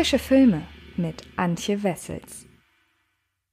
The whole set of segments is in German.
Frische Filme mit Antje Wessels.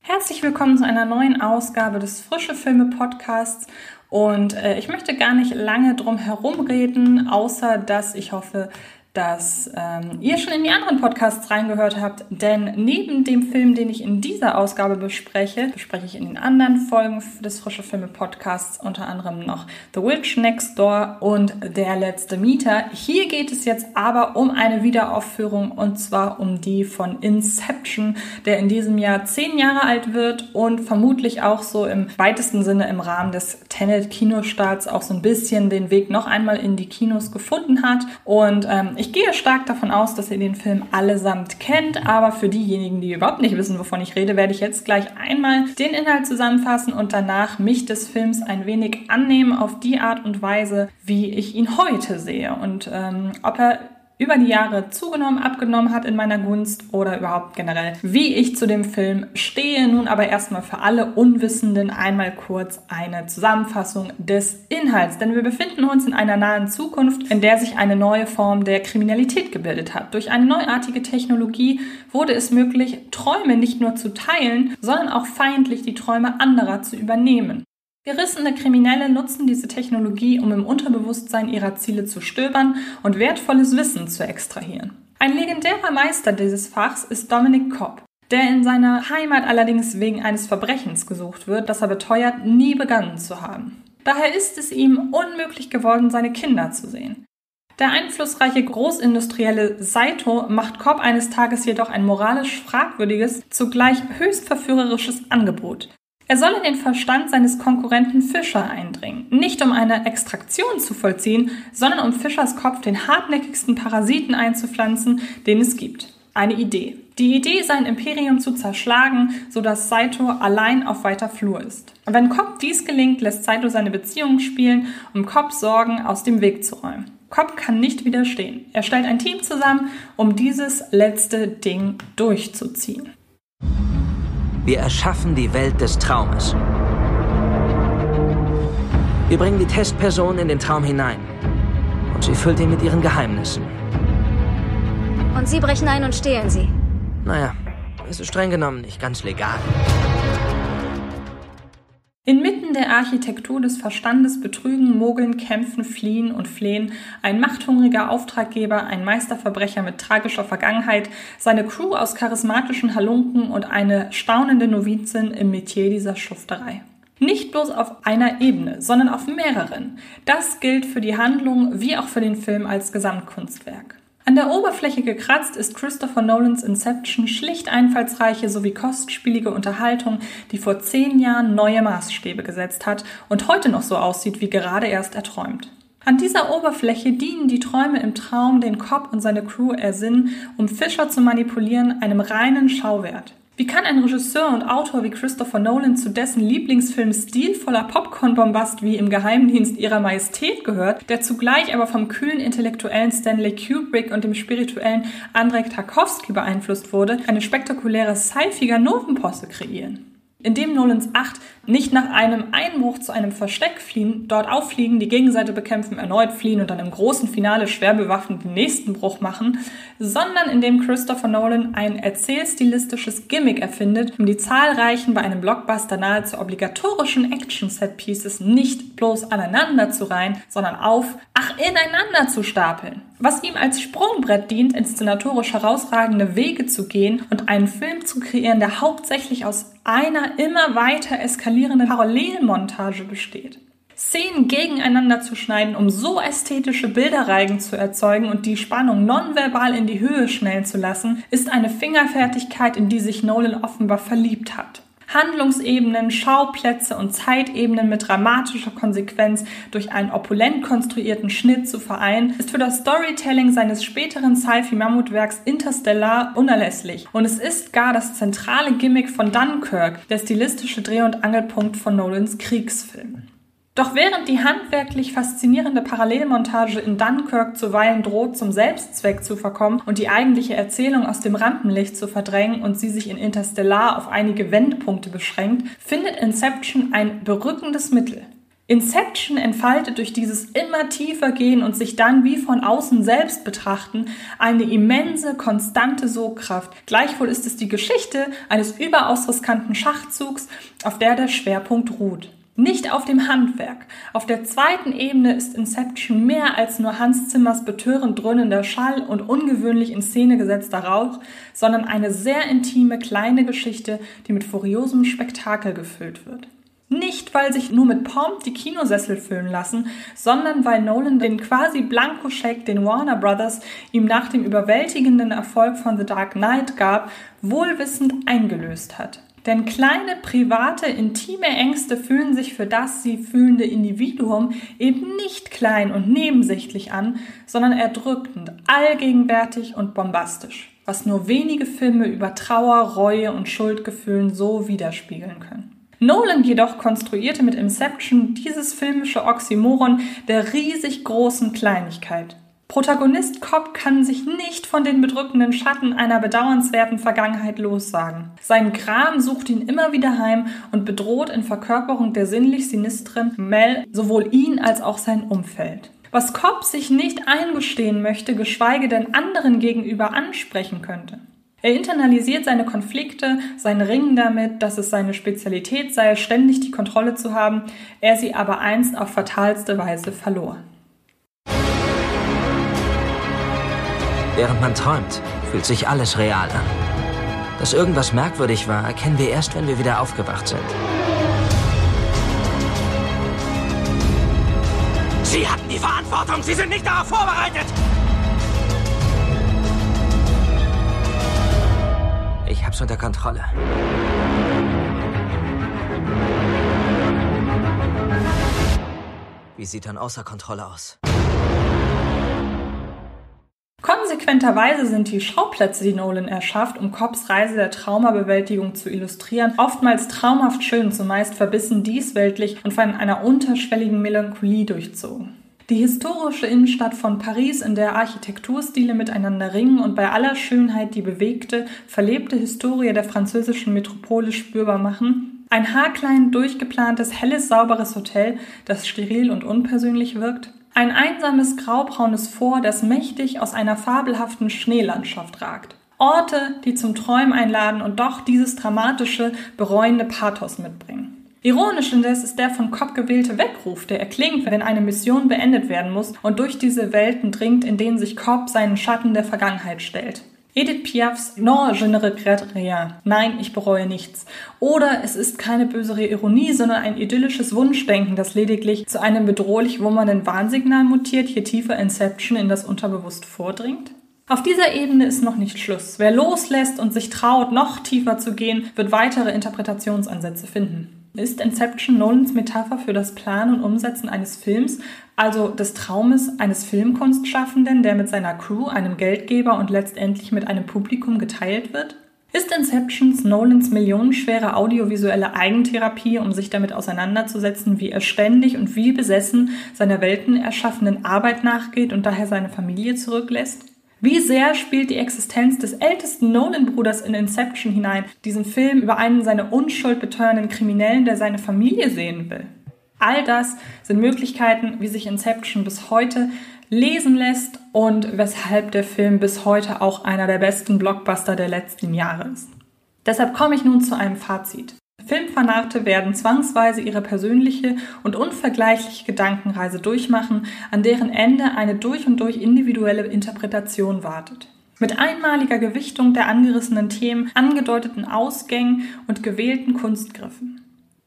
Herzlich willkommen zu einer neuen Ausgabe des Frische Filme Podcasts. Und äh, ich möchte gar nicht lange drum herum reden, außer dass ich hoffe, dass ähm, ihr schon in die anderen Podcasts reingehört habt, denn neben dem Film, den ich in dieser Ausgabe bespreche, bespreche ich in den anderen Folgen des Frische Filme Podcasts unter anderem noch The Witch Next Door und Der letzte Mieter. Hier geht es jetzt aber um eine Wiederaufführung und zwar um die von Inception, der in diesem Jahr zehn Jahre alt wird und vermutlich auch so im weitesten Sinne im Rahmen des Tenet Kinostarts auch so ein bisschen den Weg noch einmal in die Kinos gefunden hat und ähm, ich gehe stark davon aus, dass ihr den Film allesamt kennt, aber für diejenigen, die überhaupt nicht wissen, wovon ich rede, werde ich jetzt gleich einmal den Inhalt zusammenfassen und danach mich des Films ein wenig annehmen auf die Art und Weise, wie ich ihn heute sehe. Und ähm, ob er über die Jahre zugenommen, abgenommen hat in meiner Gunst oder überhaupt generell, wie ich zu dem Film stehe. Nun aber erstmal für alle Unwissenden einmal kurz eine Zusammenfassung des Inhalts, denn wir befinden uns in einer nahen Zukunft, in der sich eine neue Form der Kriminalität gebildet hat. Durch eine neuartige Technologie wurde es möglich, Träume nicht nur zu teilen, sondern auch feindlich die Träume anderer zu übernehmen. Gerissene Kriminelle nutzen diese Technologie, um im Unterbewusstsein ihrer Ziele zu stöbern und wertvolles Wissen zu extrahieren. Ein legendärer Meister dieses Fachs ist Dominic Cobb, der in seiner Heimat allerdings wegen eines Verbrechens gesucht wird, das er beteuert, nie begangen zu haben. Daher ist es ihm unmöglich geworden, seine Kinder zu sehen. Der einflussreiche Großindustrielle Saito macht Cobb eines Tages jedoch ein moralisch fragwürdiges, zugleich höchst verführerisches Angebot. Er soll in den Verstand seines Konkurrenten Fischer eindringen, nicht um eine Extraktion zu vollziehen, sondern um Fischers Kopf den hartnäckigsten Parasiten einzupflanzen, den es gibt. Eine Idee. Die Idee, sein Imperium zu zerschlagen, sodass Saito allein auf weiter Flur ist. Wenn Cobb dies gelingt, lässt Saito seine Beziehungen spielen, um Cobbs Sorgen aus dem Weg zu räumen. Cobb kann nicht widerstehen. Er stellt ein Team zusammen, um dieses letzte Ding durchzuziehen. Wir erschaffen die Welt des Traumes. Wir bringen die Testperson in den Traum hinein. Und sie füllt ihn mit ihren Geheimnissen. Und Sie brechen ein und stehlen sie. Naja, es ist streng genommen nicht ganz legal. Inmitten der Architektur des Verstandes betrügen, mogeln, kämpfen, fliehen und flehen ein machthungriger Auftraggeber, ein Meisterverbrecher mit tragischer Vergangenheit, seine Crew aus charismatischen Halunken und eine staunende Novizin im Metier dieser Schufterei. Nicht bloß auf einer Ebene, sondern auf mehreren. Das gilt für die Handlung wie auch für den Film als Gesamtkunstwerk. An der Oberfläche gekratzt ist Christopher Nolans Inception schlicht einfallsreiche sowie kostspielige Unterhaltung, die vor zehn Jahren neue Maßstäbe gesetzt hat und heute noch so aussieht wie gerade erst erträumt. An dieser Oberfläche dienen die Träume im Traum, den Cobb und seine Crew ersinnen, um Fischer zu manipulieren, einem reinen Schauwert. Wie kann ein Regisseur und Autor wie Christopher Nolan zu dessen Lieblingsfilm stilvoller Popcorn-Bombast wie im Geheimdienst ihrer Majestät gehört, der zugleich aber vom kühlen intellektuellen Stanley Kubrick und dem spirituellen Andrei Tarkovsky beeinflusst wurde, eine spektakuläre sci-fi Novenposse kreieren? Indem Nolans Acht nicht nach einem Einbruch zu einem Versteck fliehen, dort auffliegen, die Gegenseite bekämpfen, erneut fliehen und dann im großen Finale schwer bewaffnet den nächsten Bruch machen, sondern indem Christopher Nolan ein erzählstilistisches Gimmick erfindet, um die zahlreichen bei einem Blockbuster nahezu obligatorischen Action-Set-Pieces nicht bloß aneinander zu reihen, sondern auf, ach, ineinander zu stapeln. Was ihm als Sprungbrett dient, inszenatorisch herausragende Wege zu gehen und einen Film zu kreieren, der hauptsächlich aus einer immer weiter eskalierenden Parallelmontage besteht. Szenen gegeneinander zu schneiden, um so ästhetische Bilderreigen zu erzeugen und die Spannung nonverbal in die Höhe schnellen zu lassen, ist eine Fingerfertigkeit, in die sich Nolan offenbar verliebt hat. Handlungsebenen, Schauplätze und Zeitebenen mit dramatischer Konsequenz durch einen opulent konstruierten Schnitt zu vereinen, ist für das Storytelling seines späteren Sci-Fi-Mammutwerks Interstellar unerlässlich. Und es ist gar das zentrale Gimmick von Dunkirk, der stilistische Dreh- und Angelpunkt von Nolans Kriegsfilm. Doch während die handwerklich faszinierende Parallelmontage in Dunkirk zuweilen droht, zum Selbstzweck zu verkommen und die eigentliche Erzählung aus dem Rampenlicht zu verdrängen und sie sich in Interstellar auf einige Wendepunkte beschränkt, findet Inception ein berückendes Mittel. Inception entfaltet durch dieses immer tiefer gehen und sich dann wie von außen selbst betrachten eine immense, konstante Sogkraft. Gleichwohl ist es die Geschichte eines überaus riskanten Schachzugs, auf der der Schwerpunkt ruht. Nicht auf dem Handwerk. Auf der zweiten Ebene ist Inception mehr als nur Hans Zimmers betörend dröhnender Schall und ungewöhnlich in Szene gesetzter Rauch, sondern eine sehr intime kleine Geschichte, die mit furiosem Spektakel gefüllt wird. Nicht, weil sich nur mit Pomp die Kinosessel füllen lassen, sondern weil Nolan den quasi Blankoscheck, den Warner Brothers ihm nach dem überwältigenden Erfolg von The Dark Knight gab, wohlwissend eingelöst hat. Denn kleine, private, intime Ängste fühlen sich für das sie fühlende Individuum eben nicht klein und nebensächlich an, sondern erdrückend, allgegenwärtig und bombastisch, was nur wenige Filme über Trauer, Reue und Schuldgefühlen so widerspiegeln können. Nolan jedoch konstruierte mit Inception dieses filmische Oxymoron der riesig großen Kleinigkeit. Protagonist Cobb kann sich nicht von den bedrückenden Schatten einer bedauernswerten Vergangenheit lossagen. Sein Gram sucht ihn immer wieder heim und bedroht in Verkörperung der sinnlich sinistren Mel sowohl ihn als auch sein Umfeld. Was Cobb sich nicht eingestehen möchte, geschweige denn anderen gegenüber ansprechen könnte. Er internalisiert seine Konflikte, sein Ringen damit, dass es seine Spezialität sei, ständig die Kontrolle zu haben, er sie aber einst auf fatalste Weise verlor. Während man träumt, fühlt sich alles real an. Dass irgendwas merkwürdig war, erkennen wir erst, wenn wir wieder aufgewacht sind. Sie hatten die Verantwortung, Sie sind nicht darauf vorbereitet! Ich hab's unter Kontrolle. Wie sieht dann außer Kontrolle aus? Konsequenterweise sind die Schauplätze, die Nolan erschafft, um Cobbs Reise der Traumabewältigung zu illustrieren, oftmals traumhaft schön, zumeist verbissen diesweltlich und von einer unterschwelligen Melancholie durchzogen. Die historische Innenstadt von Paris, in der Architekturstile miteinander ringen und bei aller Schönheit die bewegte, verlebte Historie der französischen Metropole spürbar machen. Ein haarklein durchgeplantes, helles, sauberes Hotel, das steril und unpersönlich wirkt. Ein einsames graubraunes Fort, das mächtig aus einer fabelhaften Schneelandschaft ragt. Orte, die zum Träumen einladen und doch dieses dramatische, bereuende Pathos mitbringen. Ironisch indes ist der von Cobb gewählte Weckruf, der erklingt, wenn eine Mission beendet werden muss und durch diese Welten dringt, in denen sich Cobb seinen Schatten der Vergangenheit stellt. Edith Piafs Non, je ne regrette rien. Nein, ich bereue nichts. Oder es ist keine bösere Ironie, sondern ein idyllisches Wunschdenken, das lediglich zu einem bedrohlich wummernden Warnsignal mutiert, je tiefer Inception in das Unterbewusst vordringt? Auf dieser Ebene ist noch nicht Schluss. Wer loslässt und sich traut, noch tiefer zu gehen, wird weitere Interpretationsansätze finden. Ist Inception Nolans Metapher für das Planen und Umsetzen eines Films, also des Traumes eines Filmkunstschaffenden, der mit seiner Crew, einem Geldgeber und letztendlich mit einem Publikum geteilt wird? Ist Inceptions Nolans millionenschwere audiovisuelle Eigentherapie, um sich damit auseinanderzusetzen, wie er ständig und wie besessen seiner Welten erschaffenen Arbeit nachgeht und daher seine Familie zurücklässt? Wie sehr spielt die Existenz des ältesten Nolan-Bruders in Inception hinein, diesen Film über einen seine Unschuld beteuernden Kriminellen, der seine Familie sehen will? All das sind Möglichkeiten, wie sich Inception bis heute lesen lässt und weshalb der Film bis heute auch einer der besten Blockbuster der letzten Jahre ist. Deshalb komme ich nun zu einem Fazit. Filmfanate werden zwangsweise ihre persönliche und unvergleichliche Gedankenreise durchmachen, an deren Ende eine durch und durch individuelle Interpretation wartet. Mit einmaliger Gewichtung der angerissenen Themen, angedeuteten Ausgängen und gewählten Kunstgriffen.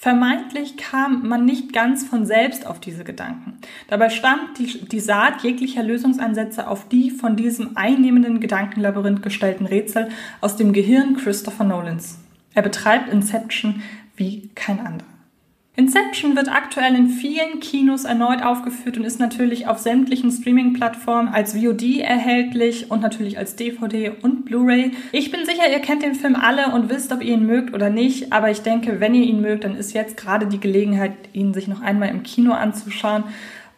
Vermeintlich kam man nicht ganz von selbst auf diese Gedanken. Dabei stammt die, die, Saat jeglicher Lösungsansätze auf die von diesem einnehmenden Gedankenlabyrinth gestellten Rätsel aus dem Gehirn Christopher Nolans. Er betreibt Inception wie kein anderer. Inception wird aktuell in vielen Kinos erneut aufgeführt und ist natürlich auf sämtlichen Streaming-Plattformen als VOD erhältlich und natürlich als DVD und Blu-ray. Ich bin sicher, ihr kennt den Film alle und wisst, ob ihr ihn mögt oder nicht, aber ich denke, wenn ihr ihn mögt, dann ist jetzt gerade die Gelegenheit, ihn sich noch einmal im Kino anzuschauen.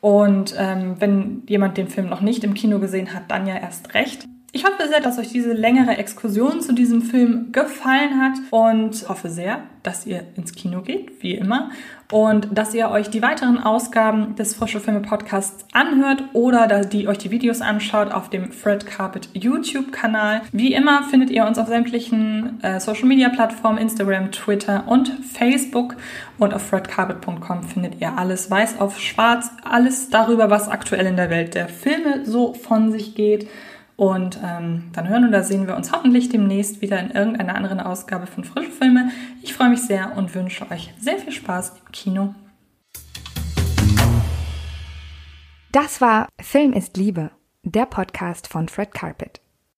Und ähm, wenn jemand den Film noch nicht im Kino gesehen hat, dann ja erst recht. Ich hoffe sehr, dass euch diese längere Exkursion zu diesem Film gefallen hat und hoffe sehr, dass ihr ins Kino geht, wie immer, und dass ihr euch die weiteren Ausgaben des Frische Filme Podcasts anhört oder die euch die Videos anschaut auf dem Fred Carpet YouTube Kanal. Wie immer findet ihr uns auf sämtlichen äh, Social Media Plattformen, Instagram, Twitter und Facebook und auf fredcarpet.com findet ihr alles weiß auf schwarz, alles darüber, was aktuell in der Welt der Filme so von sich geht. Und ähm, dann hören oder sehen wir uns hoffentlich demnächst wieder in irgendeiner anderen Ausgabe von Frische Filme. Ich freue mich sehr und wünsche euch sehr viel Spaß im Kino. Das war Film ist Liebe, der Podcast von Fred Carpet.